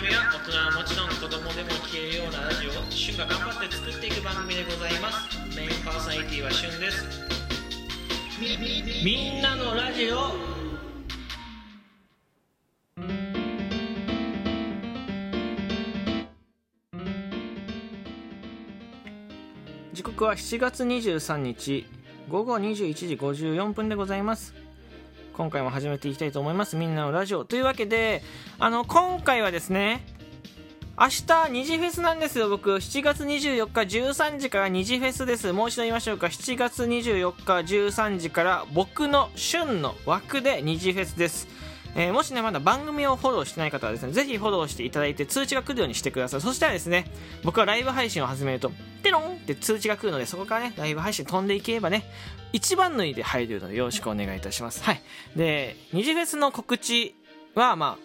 組は大人はもちろん子供でも聴けるようなラジオを旬が頑張って作っていく番組でございます。メインパーソナリティは旬です。みんなのラジオ。時刻は7月23日午後21時54分でございます。今回も始めていきたいと思います。みんなのラジオ。というわけであの今回はですね明日二次フェスなんですよ。僕7月24日13時から二次フェスです。もう一度言いましょうか。7月24日13時から僕の旬の枠で二次フェスです。えー、もしね、まだ番組をフォローしてない方はですね、ぜひフォローしていただいて通知が来るようにしてください。そしたらですね、僕はライブ配信を始めると、テロンって通知が来るので、そこからね、ライブ配信飛んでいければね、一番縫いで入るのでよろしくお願いいたします。はい。で、二次フェスの告知は、まあ、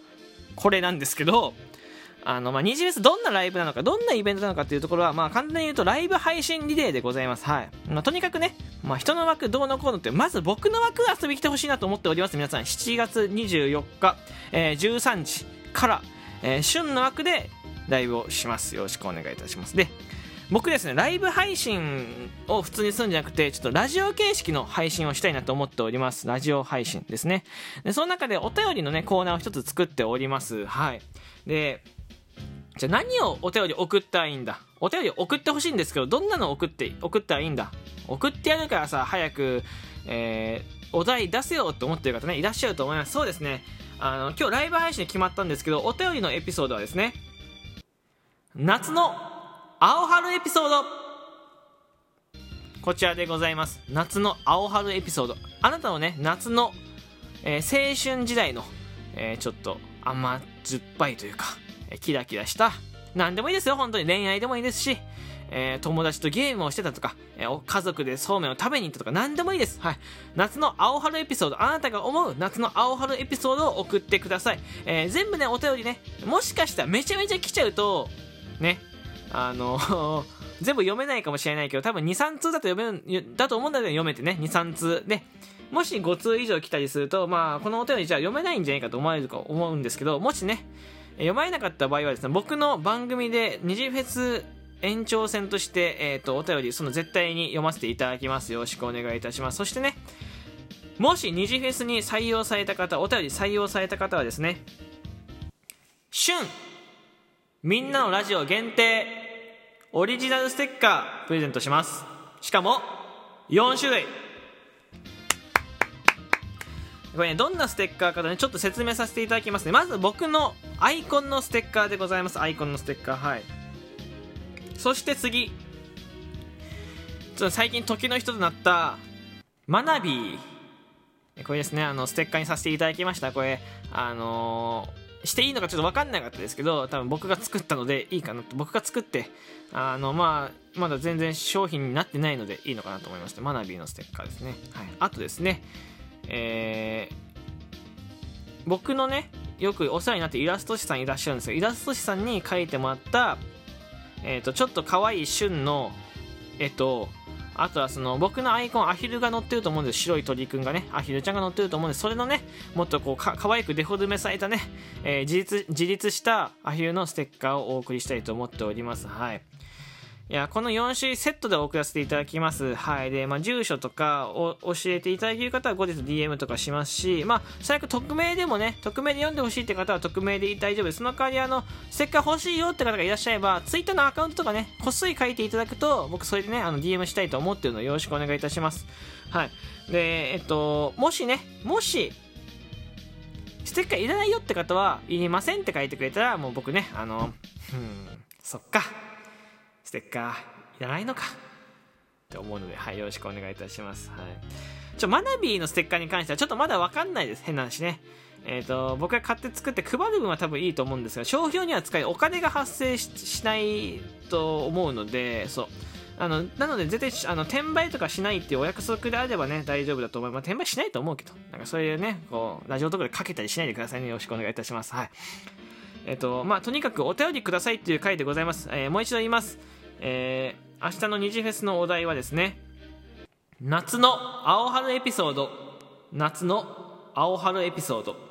これなんですけど、あの、まあ、二次フェスどんなライブなのか、どんなイベントなのかっていうところは、まあ、簡単に言うとライブ配信リレーでございます。はい。まあ、とにかくね、まあ、人の枠どうのこうのって、まず僕の枠遊びに来てほしいなと思っております。皆さん、7月24日、えー、13時から、えー、旬の枠でライブをします。よろしくお願いいたします。で、僕ですね、ライブ配信を普通にするんじゃなくて、ちょっとラジオ形式の配信をしたいなと思っております。ラジオ配信ですね。で、その中でお便りのね、コーナーを一つ作っております。はい。で、じゃあ何をお便り送ったらいいんだ？お便り送ってほしいんですけど、どんなの送って、送ったらいいんだ？送ってやるからさ、早く、えー、お題出せよって思ってる方ね、いらっしゃると思います。そうですね。あの、今日ライブ配信決まったんですけど、お便りのエピソードはですね、夏の青春エピソードこちらでございます。夏の青春エピソード。あなたのね、夏の、えー、青春時代の、えー、ちょっと甘酸っぱいというか、キラキラした、何でもいいですよ、本当に恋愛でもいいですし、えー、友達とゲームをしてたとか、えー、家族でそうめんを食べに行ったとか、何でもいいです。はい。夏の青春エピソード、あなたが思う夏の青春エピソードを送ってください。えー、全部ね、お便りね、もしかしたらめちゃめちゃ来ちゃうと、ね、あの 全部読めないかもしれないけど、多分2、3通だと読める、だと思うんだけど読めてね、2、3通。で、もし5通以上来たりすると、まあ、このお便りじゃ読めないんじゃないかと思われるか思うんですけど、もしね、読まれなかった場合はですね、僕の番組で二次フェス延長戦として、えっ、ー、と、お便り、その絶対に読ませていただきます。よろしくお願いいたします。そしてね、もし二次フェスに採用された方、お便り採用された方はですね、旬みんなのラジオ限定オリジナルステッカープレゼントします。しかも、4種類これね、どんなステッカーかとね、ちょっと説明させていただきますね。まず僕のアイコンのステッカーでございます。アイコンのステッカー、はい。そして次。ちょっと最近時の人となった、マナビー。これですね、あの、ステッカーにさせていただきました。これ、あのー、していいのかちょっと分かんなかったですけど、多分僕が作ったのでいいかなと。僕が作って、あの、まあ、まだ全然商品になってないのでいいのかなと思いまして、マナビーのステッカーですね。はい。あとですね、えー、僕のね、よくお世話になってイラスト師さんいらっしゃるんですよ。イラスト師さんに描いてもらった、えっ、ー、と、ちょっと可愛い旬の絵と、あとはその僕のアイコンアヒルが乗ってると思うんです白い鳥くんがね。アヒルちゃんが乗ってると思うんです。それのねもっとこうか可愛くデフォルメされたね、えー、自立自立したアヒルのステッカーをお送りしたいと思っております。はい。いや、この4種類セットで送らせていただきます。はい。で、まあ、住所とかを教えていただける方は後日 DM とかしますし、まあ、最悪匿名でもね、匿名で読んでほしいって方は匿名で大丈夫です。その代わり、あの、ステッカー欲しいよって方がいらっしゃれば、Twitter のアカウントとかね、こっそり書いていただくと、僕それでね、あの、DM したいと思ってるのでよろしくお願いいたします。はい。で、えっと、もしね、もし、ステッカーいらないよって方は、いりませんって書いてくれたら、もう僕ね、あの、うん、そっか。ステッカーいらないのかって思うので、はい、よろしくお願いいたします。はい。ちょ、マナビーのステッカーに関してはちょっとまだわかんないです。変な話ね。えっ、ー、と、僕が買って作って配る分は多分いいと思うんですが、商標には使い、お金が発生しないと思うので、そう。あの、なので絶対、あの、転売とかしないっていうお約束であればね、大丈夫だと思います。転売しないと思うけど、なんかそういうね、こう、ラジオとかでかけたりしないでくださいね。よろしくお願いいたします。はい。えっ、ー、と、まあ、とにかくお便りくださいっていう回でございます。えー、もう一度言います。えー、明日の二次フェスのお題はですね夏の青春エピソード。夏の青春エピソード。